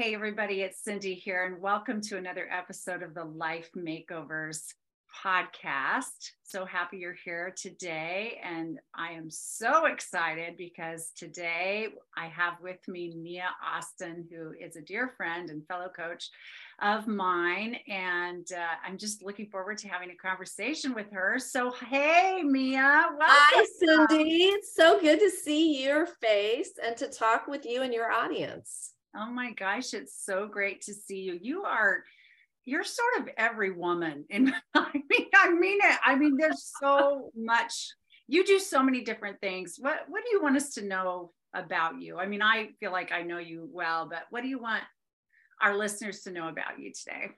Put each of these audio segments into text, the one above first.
Hey, everybody, it's Cindy here, and welcome to another episode of the Life Makeovers podcast. So happy you're here today. And I am so excited because today I have with me Mea Austin, who is a dear friend and fellow coach of mine. And uh, I'm just looking forward to having a conversation with her. So, hey, Mea. Welcome. Hi, Cindy. It's so good to see your face and to talk with you and your audience. Oh my gosh, it's so great to see you. You are you're sort of every woman and I mean I mean it. I mean there's so much you do so many different things. What what do you want us to know about you? I mean I feel like I know you well, but what do you want our listeners to know about you today?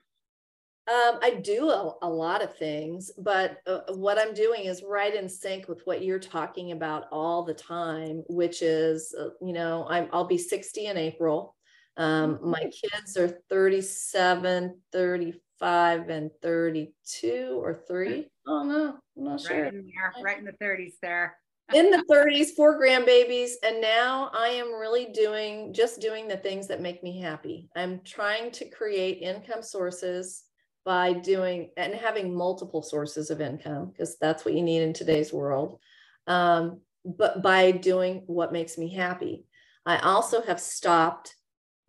Um, I do a, a, lot of things, but uh, what I'm doing is right in sync with what you're talking about all the time, which is, uh, you know, I'm, I'll be 60 in April. Um, my kids are 37, 35, and 32 or three. Oh no, I'm not sure. Right in, there, right in the 30s there. in the 30s, four grandbabies, and now I am really doing just doing the things that make me happy. I'm trying to create income sources by doing and having multiple sources of income because that's what you need in today's world. Um, but by doing what makes me happy. I also have stopped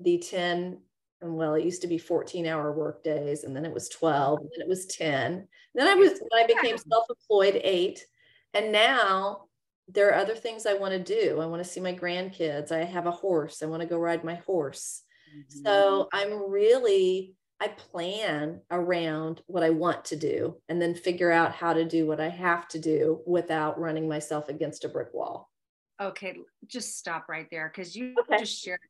the 10 and well it used to be 14 hour work days and then it was 12 and then it was 10 then i was when i became self-employed 8 and now there are other things i want to do. I want to see my grandkids. I have a horse. I want to go ride my horse. Mm-hmm. so i'm really i plan around what i want to do and then figure out how to do what i have to do without running myself against a brick wall. Okay just stop right there because you okay. just shared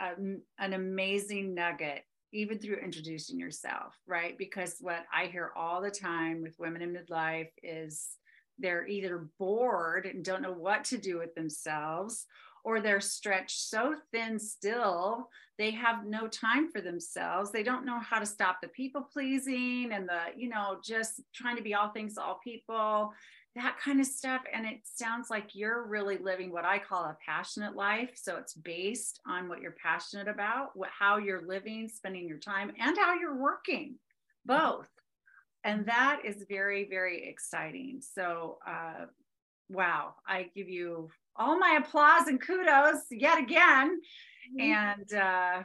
a, an amazing nugget even through introducing yourself right? Because what i hear all the time with women in midlife is they're either bored and don't know what to do with themselves or they're stretched so thin still they have no time for themselves. They don't know how to stop the people pleasing and the you know just trying to be all things to all people that kind of stuff. And it sounds like you're really living what I call a passionate life. So it's based on what you're passionate about, what, how you're living, spending your time, and how you're working, both. And that is very, very exciting. So, uh, wow, I give you all my applause and kudos yet again. Mm-hmm. And uh,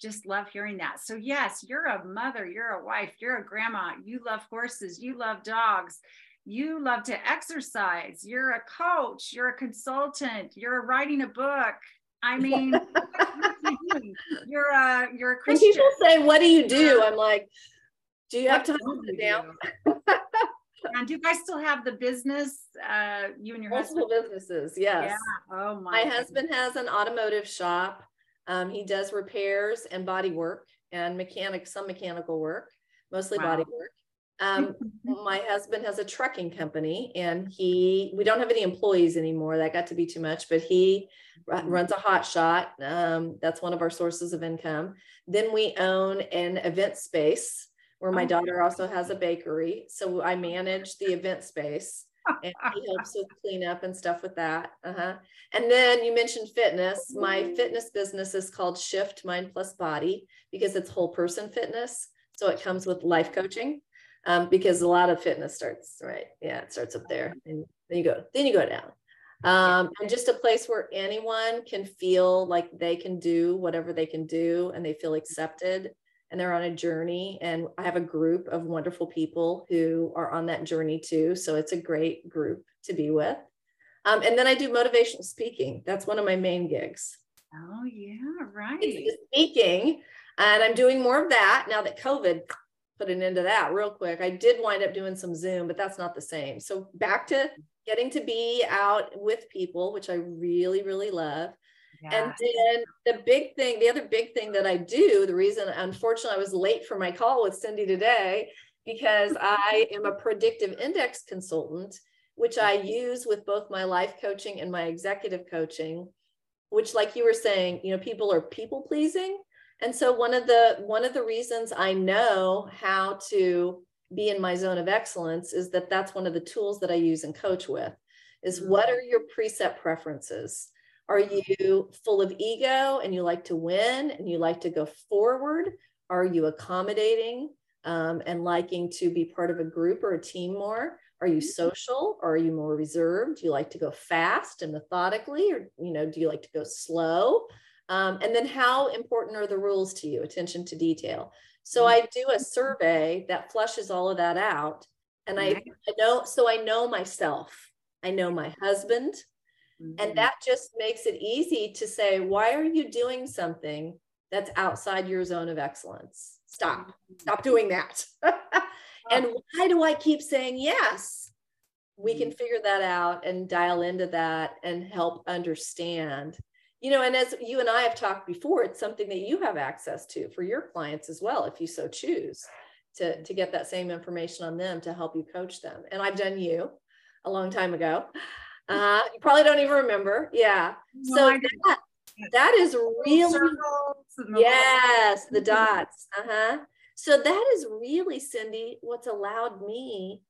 just love hearing that. So, yes, you're a mother, you're a wife, you're a grandma, you love horses, you love dogs you love to exercise. You're a coach. You're a consultant. You're writing a book. I mean you're a you're a christian when people say what do you do? I'm like do you have time to sit down? And do you guys still have the business uh you and your multiple husband? businesses yes. Yeah. oh my, my husband has an automotive shop. Um, he does repairs and body work and mechanic some mechanical work mostly wow. body work um, my husband has a trucking company and he, we don't have any employees anymore. That got to be too much, but he mm-hmm. runs a hot shot. Um, that's one of our sources of income. Then we own an event space where my daughter also has a bakery. So I manage the event space and he helps with cleanup and stuff with that. Uh-huh. And then you mentioned fitness. My fitness business is called Shift Mind Plus Body because it's whole person fitness. So it comes with life coaching um, because a lot of fitness starts right. Yeah, it starts up there, and then you go, then you go down. Um, and just a place where anyone can feel like they can do whatever they can do and they feel accepted and they're on a journey. And I have a group of wonderful people who are on that journey too. So it's a great group to be with. Um, and then I do motivational speaking. That's one of my main gigs. Oh, yeah, right. speaking. And I'm doing more of that now that COVID put an end to that real quick. I did wind up doing some Zoom, but that's not the same. So back to getting to be out with people, which I really, really love. Yeah. And then the big thing, the other big thing that I do, the reason unfortunately I was late for my call with Cindy today, because I am a predictive index consultant, which I mm-hmm. use with both my life coaching and my executive coaching, which like you were saying, you know, people are people pleasing and so one of the one of the reasons i know how to be in my zone of excellence is that that's one of the tools that i use and coach with is mm-hmm. what are your preset preferences Are you full of ego and you like to win and you like to go forward? Are you accommodating um, and liking to be part of a group or a team more? Are you social or are you more reserved? Do you like to go fast and methodically, or you know, do you like to go slow? Um, and then how important are the rules to you? Attention to detail. So I do a survey that flushes all of that out. And I, I know, so I know myself. I know my husband. Mm-hmm. And that just makes it easy to say, why are you doing something that's outside your zone of excellence? Stop. Mm-hmm. Stop doing that. and why do I keep saying yes? We can mm-hmm. figure that out and dial into that and help understand you know and as you and i have talked before it's something that you have access to for your clients as well if you so choose to to get that same information on them to help you coach them. And i've done you a long time ago. Uh, you probably don't even remember. Yeah. So that, that is really yes the dots. Uh-huh. So that is really cindy what's allowed me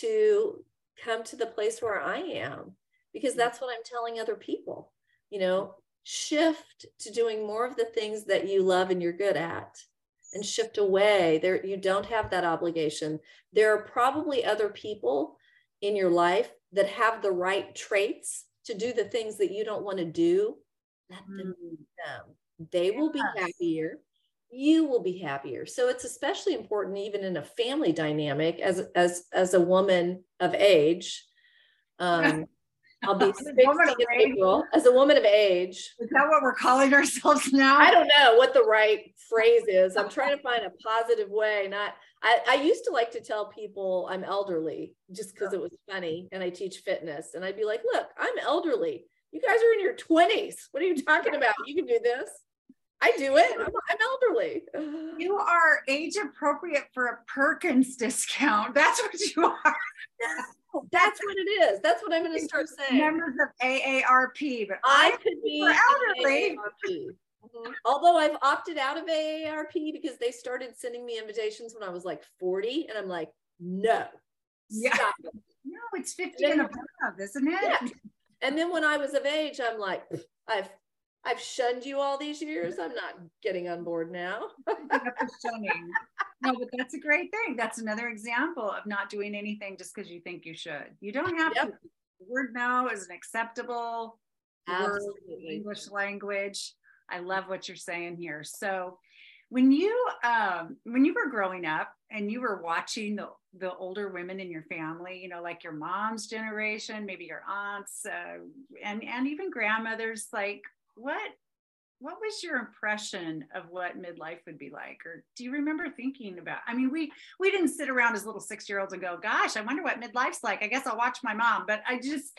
to come to the place where i am because that's what i'm telling other people you know shift to doing more of the things that you love and you're good at and shift away. There you don't have that obligation. There are probably other people in your life that have the right traits to do the things that you don't want to do. Let them do them. They will be happier. You will be happier. So it's especially important even in a family dynamic as as as a woman of age um I'll be 60 April as a woman of age. Is that what we're calling ourselves now? I don't know what the right phrase is. I'm trying to find a positive way. Not I, I used to like to tell people I'm elderly just because it was funny and I teach fitness. And I'd be like, look, I'm elderly. You guys are in your 20s. What are you talking about? You can do this. I do it. I'm, I'm, elderly. You are age appropriate for a Perkins discount. That's what you are. That's what it is. That's what I'm going to start saying. Members of AARP, but I, I could be elderly. Mm-hmm. Although I've opted out of AARP because they started sending me invitations when I was like 40, and I'm like, no. Yeah. No, it's 50 and, then, and above, isn't it? Yeah. And then when I was of age, I'm like, I've I've shunned you all these years. I'm not getting on board now. no, but that's a great thing. That's another example of not doing anything just because you think you should. You don't have yep. to. The word no is an acceptable English language. I love what you're saying here. So when you um, when you were growing up and you were watching the the older women in your family, you know, like your mom's generation, maybe your aunts, uh, and and even grandmothers, like what what was your impression of what midlife would be like? Or do you remember thinking about i mean we we didn't sit around as little six year olds and go gosh i wonder what midlife's like. I guess i'll watch my mom. But i just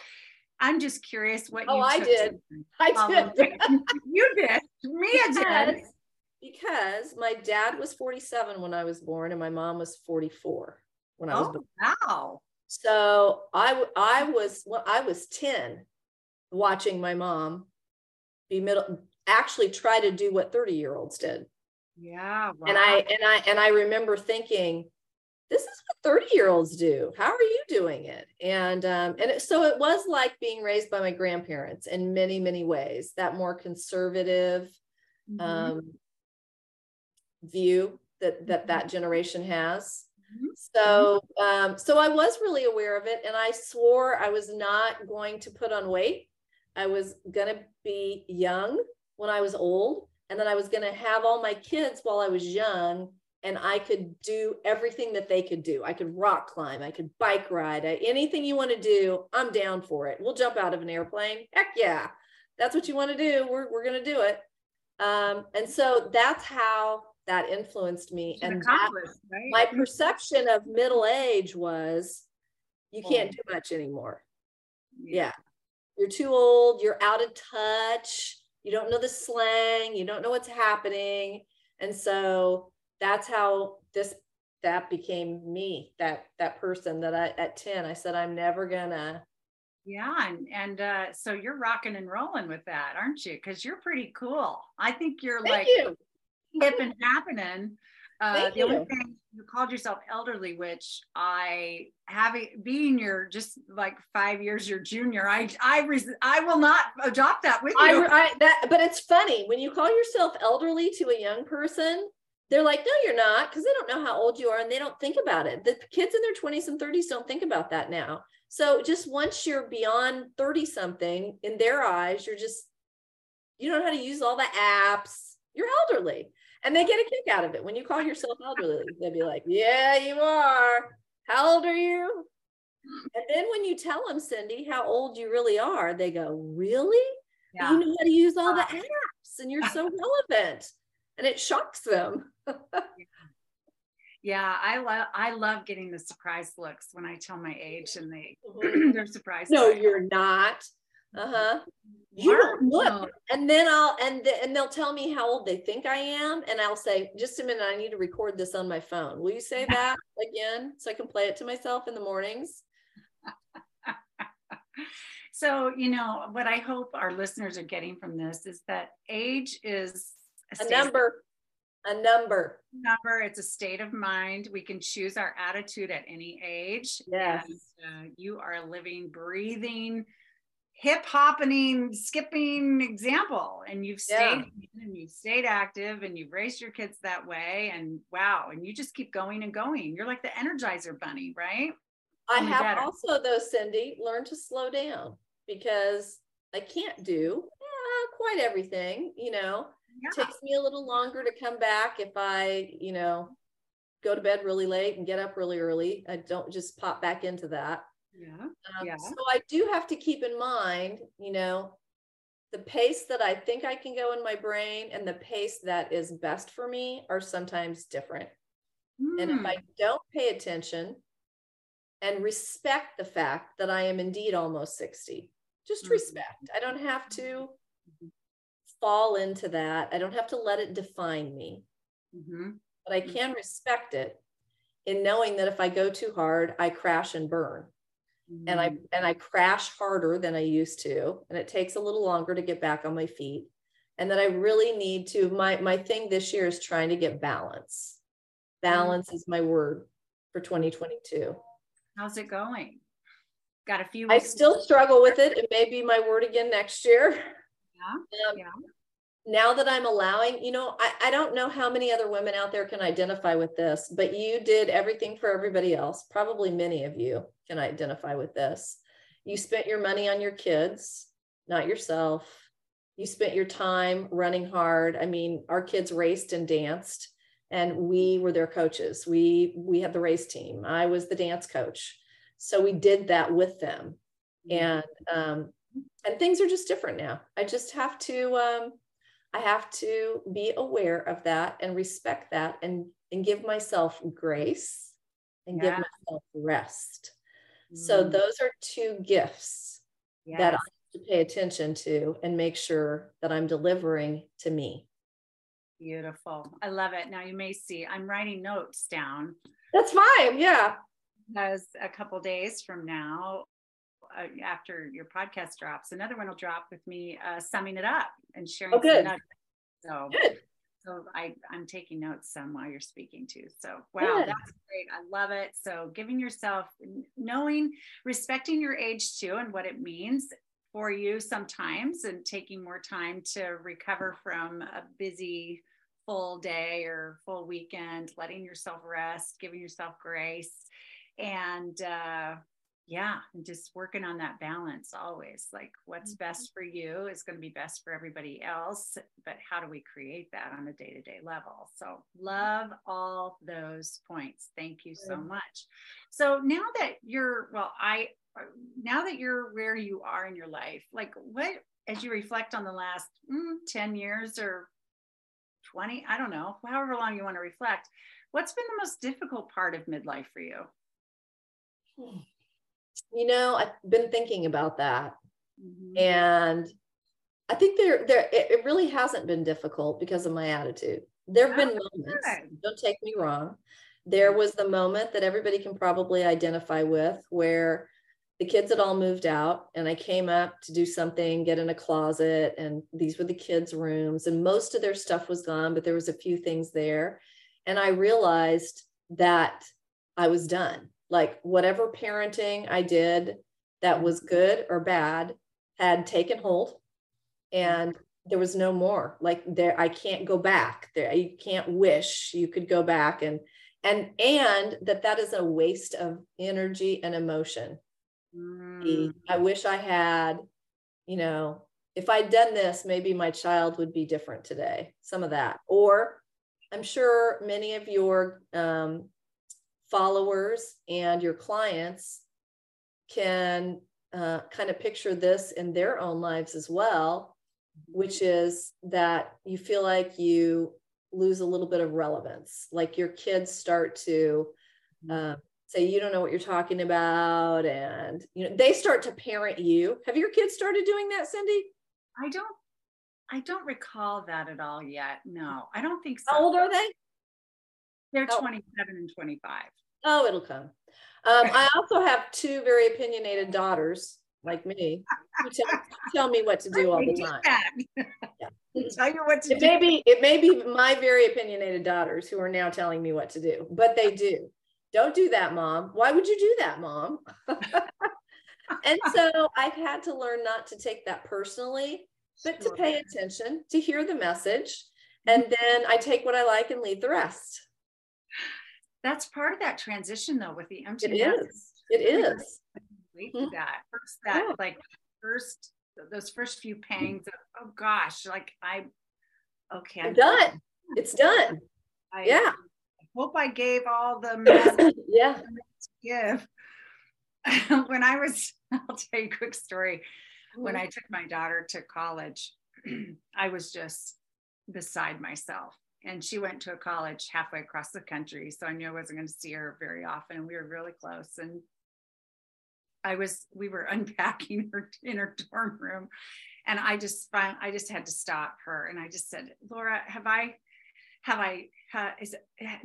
i'm just curious what oh, you oh i did. i did. you did. Mea did. Because my dad was 47 when i was born and my mom was 44 when i was oh, born. wow. So i i was well, i was 10 watching my mom be middle actually try to do what 30 year olds did yeah wow. and i and i and i remember thinking this is what 30 year olds do how are you doing it and um and it, so it was like being raised by my grandparents in many many ways that more conservative mm-hmm. um view that that that generation has mm-hmm. so um so i was really aware of it and i swore i was not going to put on weight I was going to be young when I was old, and then I was going to have all my kids while I was young, and I could do everything that they could do. I could rock climb, I could bike ride, I, anything you want to do, I'm down for it. We'll jump out of an airplane. Heck yeah. That's what you want to do. We're, we're going to do it. Um, and so that's how that influenced me. And that, right? my perception of middle age was you can't do much anymore. Yeah you're too old, you're out of touch, you don't know the slang, you don't know what's happening. And so that's how this that became me, that that person that I at 10, I said, I'm never gonna. Yeah, and and uh, so you're rocking and rolling with that, aren't you? Because you're pretty cool. I think you're Thank like you. hip and happening Uh, the you. only thing you called yourself elderly, which I having being your just like five years your junior, I I res- I will not adopt that with you. I, I, that, but it's funny when you call yourself elderly to a young person, they're like, no, you're not, because they don't know how old you are and they don't think about it. The kids in their 20s and 30s don't think about that now. So just once you're beyond 30 something, in their eyes, you're just you don't know how to use all the apps. You're elderly and they get a kick out of it. When you call yourself elderly they'll be like yeah you are. How old are you? And then when you tell them cindy how old you really are they go really? Yeah. you know how to use all the apps and you're so relevant. And it shocks them. Yeah. I love i love getting the surprise looks when i tell my age and they mm-hmm. they're surprised no you're not uh-huh. You don't look. And then i'll and and they'll tell me how old they think i am and i'll say just a minute i need to record this on my phone. Will you say that again so i can play it to myself in the mornings? So you know what i hope our listeners are getting from this is that age is a, a number. A number. Number it's a state of mind. We can choose our attitude at any age. Yes. And, uh, you are a living breathing hip hopping, skipping example. And you've stayed yeah. and you've stayed active and you've raised your kids that way. And wow, and you just keep going and going. You're like the energizer bunny, right? I have better. also though, Cindy, learned to slow down because I can't do uh, quite everything, you know. Yeah. takes me a little longer to come back if I, you know, go to bed really late and get up really early. I don't just pop back into that. Yeah. Um, yeah. So I do have to keep in mind, you know, the pace that I think I can go in my brain and the pace that is best for me are sometimes different. Mm. And if I hmm. don't pay attention and respect the fact that I am indeed almost 60, just mm-hmm. respect. I don't have to mm-hmm. fall into that. I don't have to let it define me. Mm-hmm. But I can respect it in knowing that if I go too hard, I crash and burn mm-hmm. and I mm. and I crash harder than I used to, and it takes a little longer to get back on my feet. And that I really need to my my thing this year is trying to get balance. Balance mm-hmm. is my word for 2022. How's it going? Got a few. I still struggle with it. It may be my word again next year. Yeah. Um, yeah now that I'm allowing, you know, I, I don't know how many other women out there can identify with this, but you did everything for everybody else. Probably many of you can identify with this. You spent your money on your kids, not yourself. You spent your time running hard. I mean, our kids raced and danced and we were their coaches. We we had the race team. I was the dance coach. So we did that with them. Mm-hmm. And um and things are just different now. I just have to um I have to be aware of that and respect that and, and give myself grace and yeah. give myself rest. Mm. So those are two gifts yes. that I have to pay attention to and make sure that I'm delivering to me. Beautiful. I love it. Now you may see I'm writing notes down. That's fine. Yeah. Because a couple days from now, uh, after your podcast drops, another one will drop with me uh, summing it up and sharing. Oh, good. So good. So I, I'm taking notes some while you're speaking too. So wow, good. that's great. I love it. So giving yourself, knowing, respecting your age too, and what it means for you sometimes, and taking more time to recover from a busy full day or full weekend, letting yourself rest, giving yourself grace, and uh, yeah and just working on that balance always like what's mm-hmm. best for you is going to be best for everybody else but how do we create that on a day-to-day level? So love all those points. Thank you so much. So now that you're well i now that you're where you are in your life like what as you reflect on the last mm, 10 years or 20 i don't know however long you want to reflect what's been the most difficult part of midlife for you? Hmm. You know, I've been thinking about that. Mm-hmm. And I think there, there, it, really hasn't been difficult because of my attitude. There have been moments, don't take me wrong. There was the moment that everybody can probably identify with where the kids had all moved out and I came up to do something, get in a closet, and these were the kids' rooms, and most of their stuff was gone, but there was a few things there. And I realized that I was done. Like whatever parenting I did that was good or bad had taken hold and there was no more. Like there i can't go back. There you can't wish you could go back and and and that that is a waste of energy and emotion. Mm. i wish i had you know if i'd done this maybe my child would be different today some of that. Or i'm sure many of your um, followers and your clients can uh, kind of picture this in their own lives as well which is that you feel like you lose a little bit of relevance. Like your kids start to uh, say, you don't know what you're talking about. And, you know, they start to parent you. Have your kids started doing that, Cindy? I don't, I don't recall that at all yet. No, I don't think so. How old are they? They're oh. 27 and 25. Oh, it'll come. Um, I also have two very opinionated daughters like me who tell, tell me what to do all the time. Yeah. Tell you what to it do. May be, it may be my very opinionated daughters who are now telling me what to do, but they do. Don't do that, mom. Why would you do that, mom? and so I've had to learn not to take that personally, but to pay attention, to hear the message. And then I take what I like and leave the rest. That's part of that transition, though, with the empty. It is. It is wait mm-hmm. for that first that yeah. like first those first few pangs of oh gosh like i okay i'm done it's done I, yeah I hope i gave all the yeah give when i was i'll tell you a quick story mm-hmm. when i took my daughter to college i was just beside myself and she went to a college halfway across the country so i knew i wasn't going to see her very often we were really close and I was we were unpacking her in her dorm room, and I just found I just had to stop her, and I just said, Laura, have I have I uh, is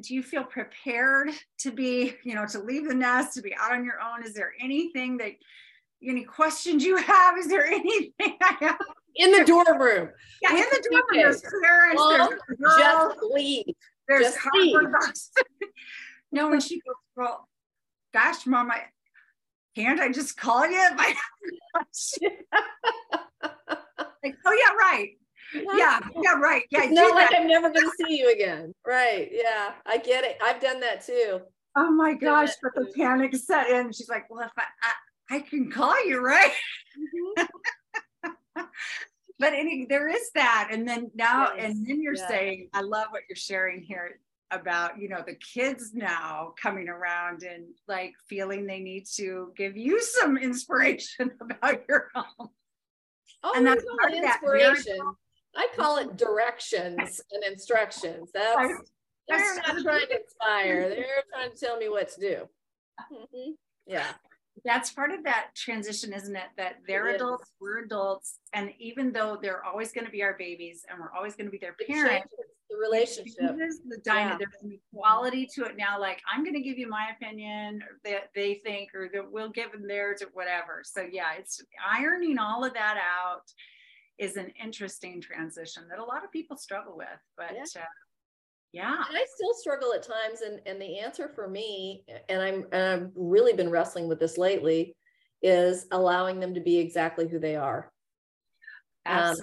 do you feel prepared to be you know to leave the nest to be out on your own? Is there anything that any questions you have? Is there anything I have? In the dorm room. Yeah, in the dorm room. There's parents. Well, there's just leave. There's just no, when she goes, well, gosh, mom, I, can't I just call you? like, oh yeah, right. Yeah, yeah, right. Yeah, it's not like that. I'm never going to see you again. Right. Yeah, I get it. I've done that too. Oh my gosh, but the panic set in. She's like, well, if I, I, I can call you, right? Mm-hmm. but any, there is that. And then now, yes. and then you're yeah. saying, I love what you're sharing here about you know the kids now coming around and like feeling they need to give you some inspiration about your home oh and that's part inspiration i call it directions and instructions that's they're not trying to inspire they're trying to tell me what to do mm-hmm. yeah that's part of that transition, isn't it? That they're it adults, we're adults, and even though they're always going to be our babies and we're always going to be their parents, the relationship, the dynamic, yeah. there's an equality to it now. Like I'm going to give you my opinion that they think, or that we'll give them theirs, or whatever. So yeah, it's ironing all of that out is an interesting transition that a lot of people struggle with, but. Yeah. Uh, yeah. And i still struggle at times and and the answer for me and i'm and i've really been wrestling with this lately is allowing them to be exactly who they are. Um,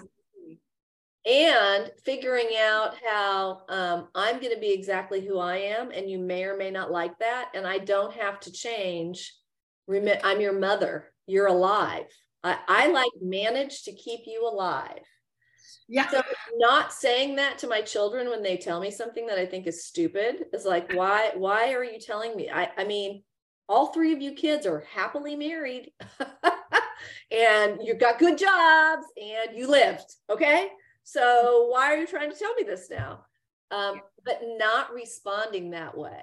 and figuring out how um, i'm going to be exactly who i am and you may or may not like that and i don't have to change i'm your mother you're alive. I, I like manage to keep you alive yeah. So not saying that to my children when they tell me something that I think is stupid is like, why, why are you telling me? I, I mean, all three of you kids are happily married and you've got good jobs and you lived. Okay. So why are you trying to tell me this now? Um, but not responding that way.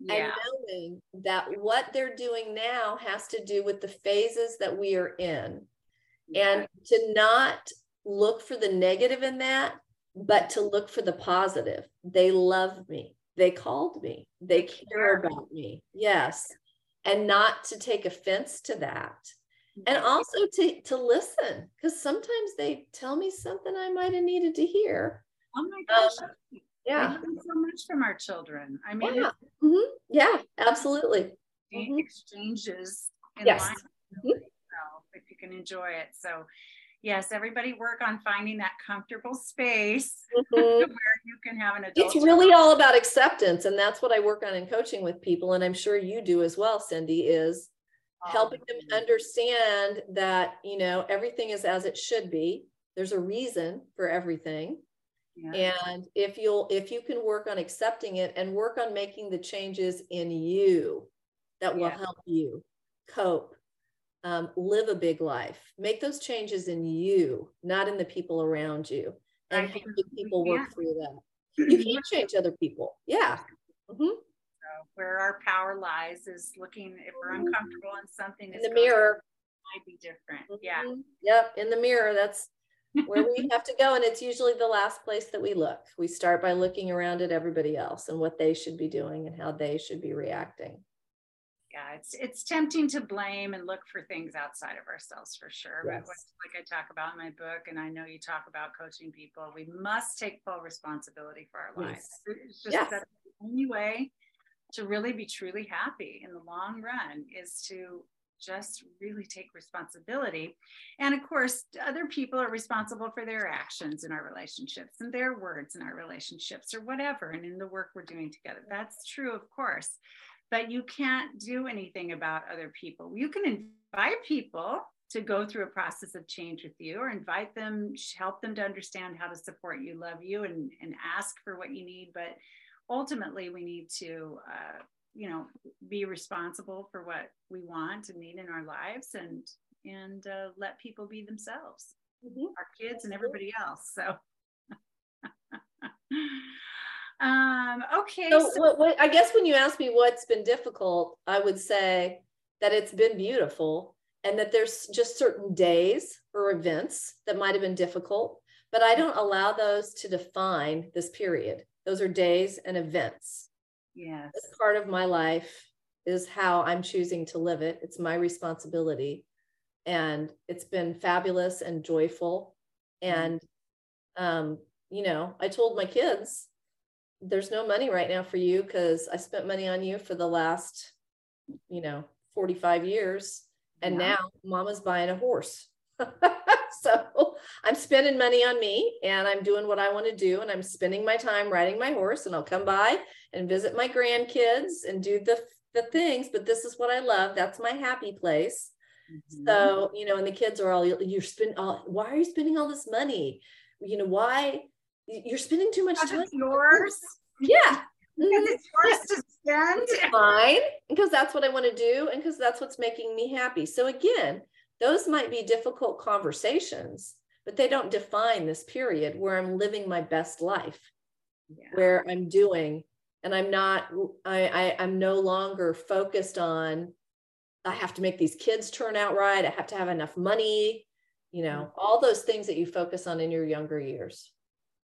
Yeah. And knowing that what they're doing now has to do with the phases that we are in. Yeah. And to not look for the negative in that, but to look for the positive. They love me. They called me. They care about me. Yes. And not to take offense to that. And also to, to listen, because sometimes they tell me something I might have needed to hear. Oh my gosh. Um, yeah. so much from our children. I mean, yeah, mm-hmm. yeah absolutely. Mm-hmm. Exchanges in yes. life. Mm-hmm. So if you can enjoy it. So yes, everybody work on finding that comfortable space mm-hmm. where you can have an adult. It's really all about acceptance. And that's what I work on in coaching with people. And I'm sure you do as well, Cindy, is oh, helping them understand that, you know, everything is as it should be. There's a reason for everything. Yeah. And if you'll, if you can work on accepting it and work on making the changes in you that will yeah. help you cope um, live a big life. Make those changes in you, not in the people around you, and people work through that. You can't change other people. Yeah. Mm-hmm. So where our power lies is looking if we're uncomfortable in something in the mirror might be different. Mm-hmm. Yeah. Yep. In the mirror, that's where we have to go. And it's usually the last place that we look. We start by looking around at everybody else and what they should be doing and how they should be reacting yeah, it's it's tempting to blame and look for things outside of ourselves for sure. Yes. But like I talk about in my book, and I know you talk about coaching people, we must take full responsibility for our yes. lives. It's just yes. that the only way to really be truly happy in the long run is to just really take responsibility. And of course, other people are responsible for their actions in our relationships and their words in our relationships or whatever, and in the work we're doing together. That's true, of course but you can't do anything about other people. You can invite people to go through a process of change with you or invite them, help them to understand how to support you, love you, and, and ask for what you need. But ultimately, we need to, uh, you know, be responsible for what we want and need in our lives and and uh, let people be themselves, mm-hmm. our kids and everybody else. So Um, okay. So, so what, what, I guess when you ask me what's been difficult, I would say that it's been beautiful and that there's just certain days or events that might have been difficult, but I don't allow those to define this period. Those are days and events. Yes. This part of my life is how I'm choosing to live it. It's my responsibility. And it's been fabulous and joyful. Mm-hmm. And, um, you know, I told my kids, there's no money right now for you because I spent money on you for the last, you know, 45 years. And yeah. now mama's buying a horse. so I'm spending money on me and I'm doing what I want to do. And I'm spending my time riding my horse and I'll come by and visit my grandkids and do the, the things. But this is what I love. That's my happy place. Mm-hmm. So, you know, and the kids are all, you're spending all, why are you spending all this money? You know, why? You're spending too much time. yours. Yeah. it's yours to spend. It's fine because that's what I want to do and because that's what's making me happy. So again, those might be difficult conversations, but they don't define this period where I'm living my best life, yeah. where I'm doing, and I'm not, I, I I'm no longer focused on I have to make these kids turn out right. I have to have enough money, you know, mm-hmm. all those things that you focus on in your younger years.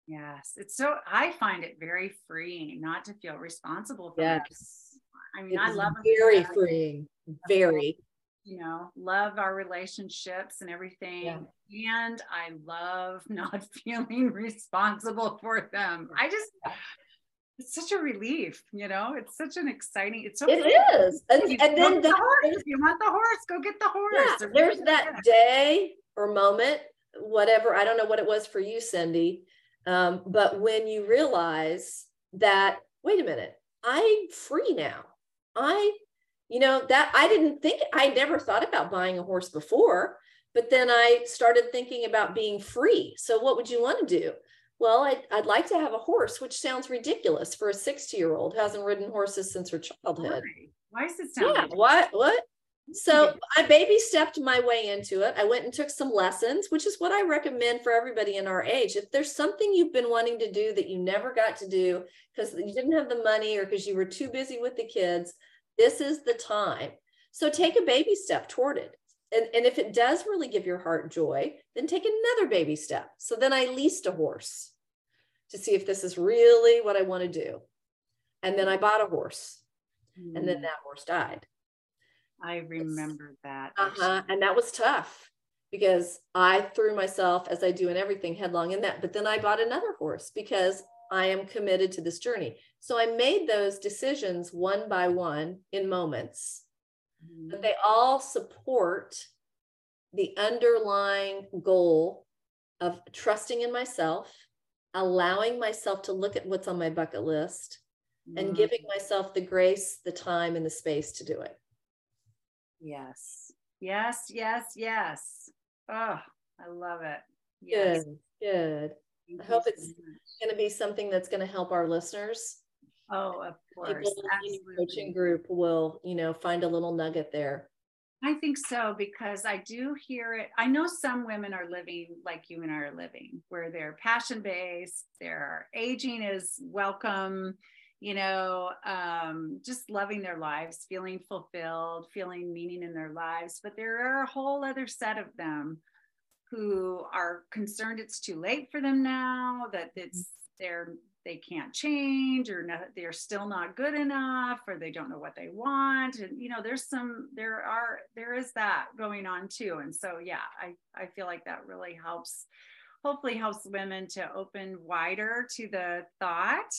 Yes, it's so I find it very freeing not to feel responsible for yes. I mean, it's I love very freeing, very. You know, love our relationships and everything. Yeah. And I love not feeling responsible for them. I just it's such a relief, you know. It's such an exciting. It's so. It is, and, and then the, the horse. You want the horse, go get the horse. Yeah, there's that day or moment, whatever. I don't know what it was for you, Cindy, um, but when you realize that, wait a minute, I'm free now. I, you know, that I didn't think, I never thought about buying a horse before, but then I started thinking about being free. So, what would you want to do? Well, I'd, I'd like to have a horse, which sounds ridiculous for a 60 year old who hasn't ridden horses since her childhood. Why, Why does it sound? Yeah, what? What? So I baby stepped my way into it. I went and took some lessons, which is what I recommend for everybody in our age. If there's something you've been wanting to do that you never got to do because you didn't have the money or because you were too busy with the kids, this is the time. So take a baby step toward it. And, and if it does really give your heart joy, then take another baby step. So then I leased a horse to see if this is really what I want to do. And then I bought a horse. Mm. And then hmm. that horse died. I remember that. Uh-huh. And that was tough because I threw myself, as I do in everything, headlong in that. But then I bought another horse because I am committed to this journey. So I made those decisions one by one in moments, mm-hmm. but they all support the underlying goal of trusting in myself, allowing myself to look at what's on my bucket list, mm-hmm. and giving myself the grace, the time, and the space to do it. Yes. Yes, yes, yes. Oh, I love it. Yes. Good, good. Thank I hope so it's going to be something that's going to help our listeners. Oh, of course. People in the coaching group will, you know, find a little nugget there. I think so because I do hear it. I know some women are living like you and I are living, where they're passion based, their aging is welcome, you know, um, just loving their lives, feeling fulfilled, feeling meaning in their lives. But there are a whole other set of them who are concerned it's too late for them now, that it's they're they can't change or no, they're still not good enough or they don't know what they want. And you know there's some there are there is that going on too. And so yeah i i feel like that really helps hopefully helps women to open wider to the thought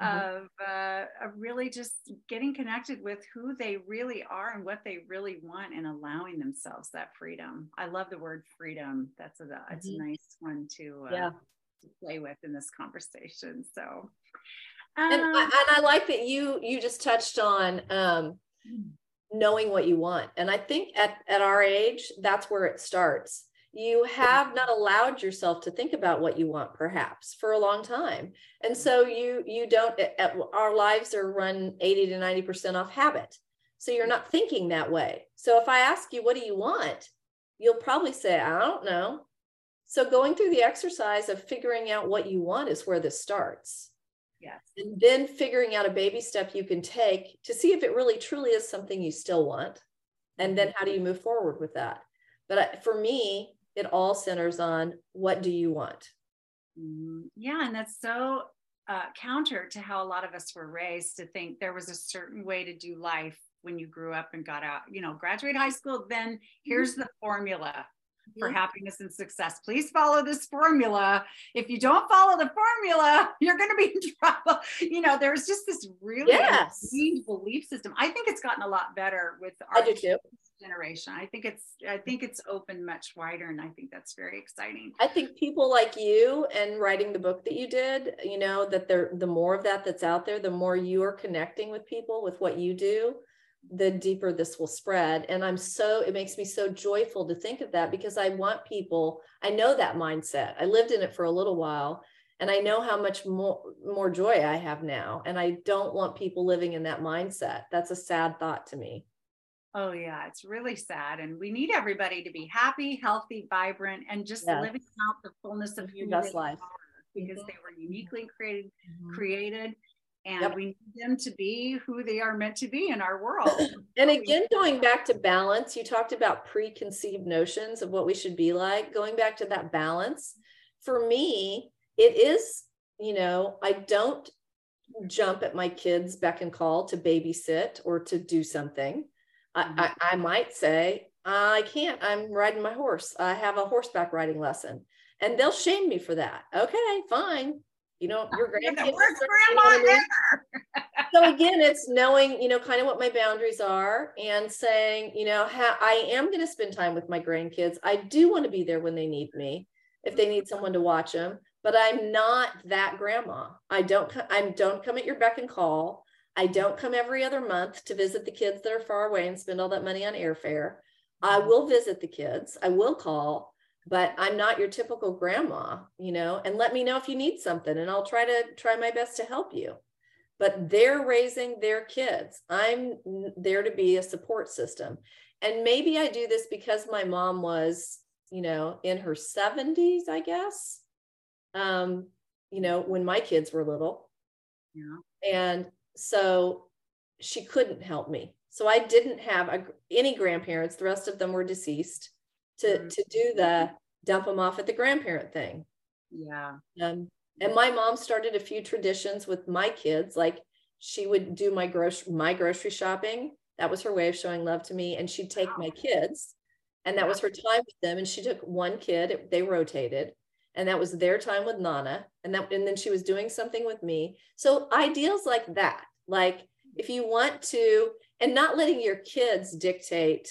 mm-hmm. of, uh, of really just getting connected with who they really are and what they really want and allowing themselves that freedom. I love the word freedom. That's a that's mm-hmm. a nice one to uh, yeah. to play with in this conversation. So um, and, I, and I like that you you just touched on um, knowing what you want. And I think at, at our age, that's where it starts you have not allowed yourself to think about what you want perhaps for a long time. And mm. so you you don't our lives are run 80 to 90% off habit. So you're not thinking that way. So if i ask you what do you want? you'll probably say i don't know. So going through the exercise of figuring out what you want is where this starts. Yes. And then figuring out a baby step you can take to see if it really truly is something you still want. And then mm-hmm. how do you move forward with that? But for me it all centers on what do you want mm, yeah and that's so uh, counter to how a lot of us were raised to think there was a certain way to do life when you grew up and got out you know graduate high school then here's mm-hmm. the formula for happiness and success. Please follow this formula. If you don't follow the formula, you're going to be in trouble. You know, there's just this really yes. belief system. I think it's gotten a lot better with our I do too generation. I think it's I think it's open much wider and I think that's very exciting. I think people like you and writing the book that you did, you know, that there the more of that that's out there, the more you are connecting with people with what you do, the deeper this will spread. And I'm so it makes me so joyful to think of that because I want people, I know that mindset. I lived in it for a little while and I know how much more more joy I have now and I don't want people living in that mindset. That's a sad thought to me. Oh yeah, it's really sad, and we need everybody to be happy, healthy, vibrant, and just yes. living out the fullness of best life because mm-hmm. they were uniquely created, mm-hmm. created, and yep. we need them to be who they are meant to be in our world. and again, going back to balance, you talked about preconceived notions of what we should be like. Going back to that balance, for me, it is, you know, I don't jump at my kids' beck and call to babysit or to do something. Mm-hmm. I, I, might say, I can't, I'm riding my horse. I have a horseback riding lesson. And they'll shame me for that. Okay, fine. You know, your grandkids. so again, it's knowing, you know, kind of what my boundaries are and saying, you know, how I am going to spend time with my grandkids. I do want to be there when they need me, if they need someone to watch them, but I'm not that grandma. I don't, I don't come at your beck and call. I don't come every other month to visit the kids that are far away and spend all that money on airfare. I mm-hmm. will visit the kids. I will call, but I'm not your typical grandma, you know, and let me know if you need something and I'll try to try my best to help you. But they're raising their kids. I'm there to be a support system. And maybe I do this because my mom was, you know, in her 70s, I guess. Um, you know, when my kids were little. Yeah. And so she couldn't help me. So I didn't have a, any grandparents. The rest of them were deceased to mm-hmm. to do the dump them off at the grandparent thing. Yeah. Um, and my mom started a few traditions with my kids. Like she would do my grocery my grocery shopping. That was her way of showing love to me. And she'd take wow. my kids, and that was her time with them. And she took one kid. They rotated, and that was their time with Nana, and that and then she was doing something with me. So ideals like that, like if you want to, and not letting your kids dictate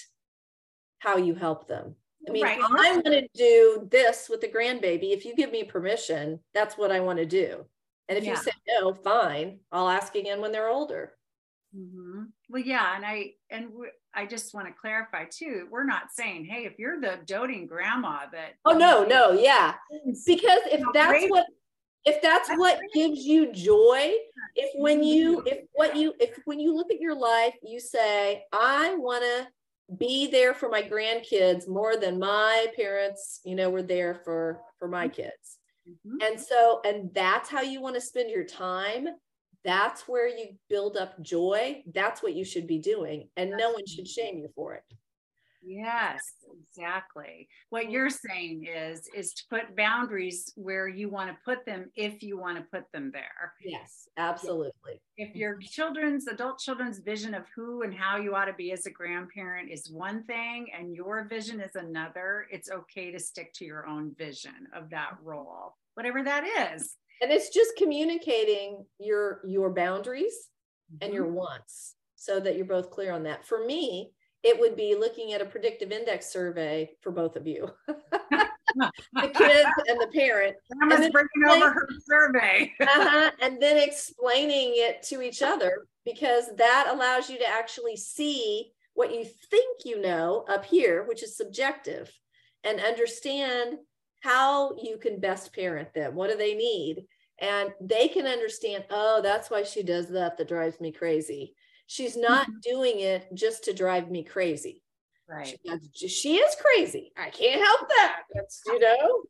how you help them. I mean, right. I want to do this with the grandbaby. If you give me permission, that's what I want to do. And if yeah. you say no, fine, I'll ask again when they're older. Mm-hmm. Well, yeah, and I and I just want to clarify too. We're not saying, hey, if you're the doting grandma that. Oh no, no, yeah, because if that's what if that's what gives you joy if when you if what you if when you look at your life you say i want to be there for my grandkids more than my parents you know were there for for my kids mm-hmm. and so and that's how you want to spend your time that's where you build up joy that's what you should be doing and no one should shame you for it Yes, exactly. What you're saying is is to put boundaries where you want to put them if you want to put them there. Yes, absolutely. If your mm-hmm. children's adult children's vision of who and how you ought to be as a grandparent is one thing and your vision is another, it's okay to stick to your own vision of that role, whatever that is. And it's just communicating your your boundaries mm-hmm. and your wants so that you're both clear on that. For me, it would be looking at a predictive index survey for both of you. the kids and the parent. Bringing over her survey. uh-huh, and then explaining it to each other because that allows you to actually see what you think you know up here, which is subjective, and understand how you can best parent them. What do they need? And they can understand, oh, that's why she does that. That drives me crazy. She's not mm-hmm. doing it just to drive me crazy. Right. She, she is crazy. I can't help that. That's, you know.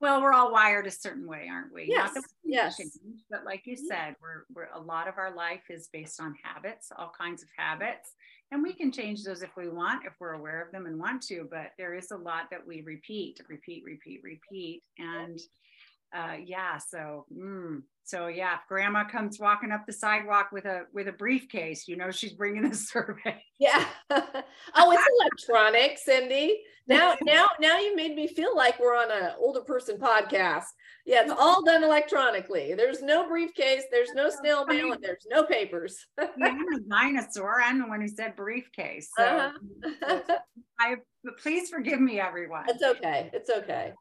Well, we're all wired a certain way, aren't we? Yes. yes. Change, but like you mm-hmm. said, we're, we're a lot of our life is based on habits, all kinds of habits. And we can change those if we want, if we're aware of them and want to. But there is a lot that we repeat, repeat, repeat, repeat. And uh, yeah, so mm, so yeah, if grandma comes walking up the sidewalk with a with a briefcase, you know she's bringing a survey. Yeah. oh, it's electronic, Cindy. Now, now, now you made me feel like we're on an older person podcast. Yeah, it's all done electronically. There's no briefcase, there's no snail mail, and there's no papers. yeah, I'm a dinosaur. I'm the one who said briefcase. So uh-huh. I please forgive me, everyone. It's okay. It's okay.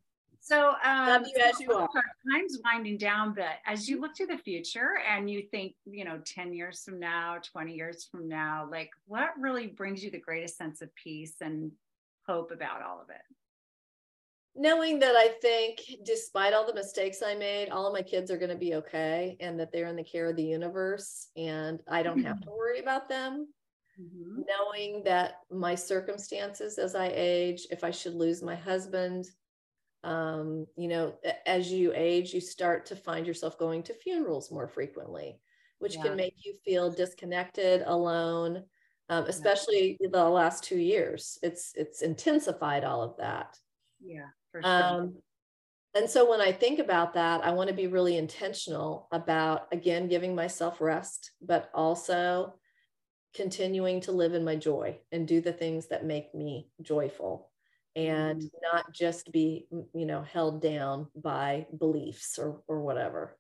So um, love you as you are. Time's winding down, but as you look to the future and you think, you know, 10 years from now, 20 years from now, like what really brings you the greatest sense of peace and hope about all of it? Knowing that I think despite all the mistakes I made, all of my kids are going to be okay and that they're in the care of the universe and I don't have to worry about them. Mm-hmm. Knowing that my circumstances as I age, if I should lose my husband, um, you know, as you age, you start to find yourself going to funerals more frequently, which yeah. can make you feel disconnected, alone. Um, especially yeah. the last two years, it's it's intensified all of that. Yeah, for sure. Um, and so when I think about that, I want to be really intentional about again giving myself rest, but also continuing to live in my joy and do the things that make me joyful and mm. not just be you know held down by beliefs or or whatever.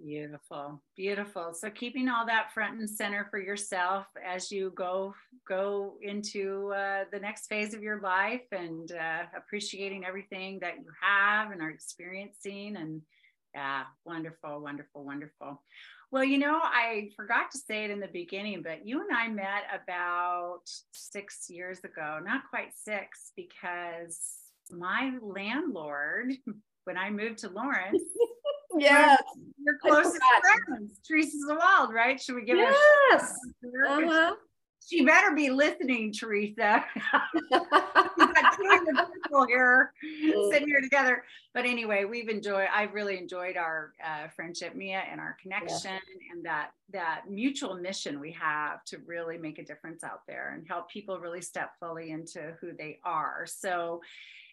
Beautiful beautiful. So keeping all that front and center for yourself as you go go into uh, the next phase of your life and uh, appreciating everything that you have and are experiencing and yeah wonderful wonderful wonderful well, you know, I forgot to say it in the beginning, but you and I met about six years ago, not quite six, because my landlord, when I moved to Lawrence, yeah, your closest friends, Teresa Zawald, right? Should we give yes. her? Yes. Uh-huh she better be listening, Teresa. We've got two people here mm. sitting here together. But anyway, we've enjoyed. I've really enjoyed our uh, friendship, Mea, and our connection, yeah. and that that mutual mission we have to really make a difference out there and help people really step fully into who they are. So,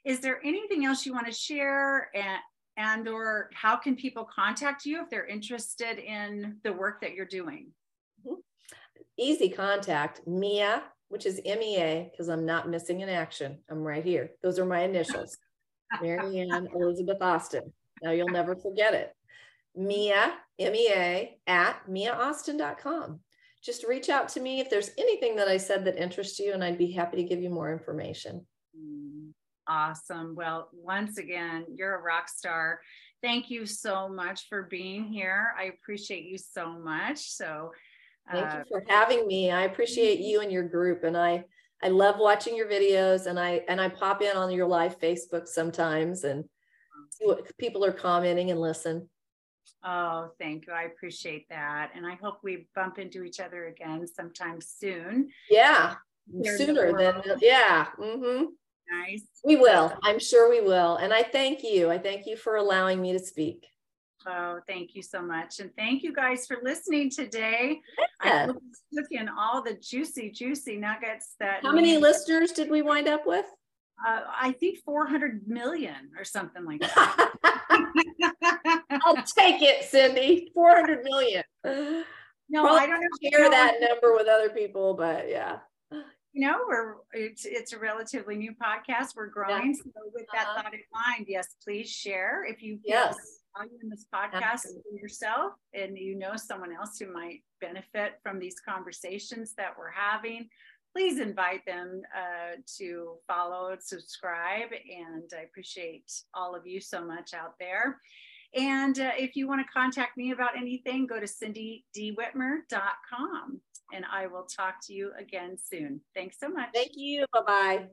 is there anything else you want to share? And and or how can people contact you if they're interested in the work that you're doing? easy contact, Mea, which is M-E-A, because I'm not missing an action. I'm right here. Those are my initials. Marianne Elizabeth Austin. Now you'll never forget it. Mea, M-E-A, at meaaustin.com. Just reach out to me if there's anything that I said that interests you, and I'd be happy to give you more information. Mm, awesome. Well, once again, you're a rock star. Thank you so much for being here. I appreciate you so much. So, thank uh, you for having me. I appreciate you and your group, and I I love watching your videos, and I and I pop in on your live Facebook sometimes and see what people are commenting and listen. Oh, thank you. I appreciate that. And I hope we bump into each other again sometime soon. Yeah. Sooner than, yeah. Mm-hmm. Nice. We will. I'm sure we will. And I thank you. I thank you for allowing me to speak. Oh, thank you so much. And thank you guys for listening today. Yeah. I took in all the juicy, juicy nuggets that. How many listeners did we wind up with? Uh, I think 400 million or something like that. I'll take it, Cindy. 400 million. No, Probably I don't share that number with other people, but yeah. You know, we're it's it's a relatively new podcast. We're growing. Yeah. So with that uh-huh. thought in mind, yes, please share if you yes value in this podcast for yourself and you know someone else who might benefit from these conversations that we're having please invite them uh, to follow, subscribe, and I appreciate all of you so much out there. And uh, if you want to contact me about anything, go to cindydwhitmer.com and I will talk to you again soon. Thanks so much. Thank you. Bye bye.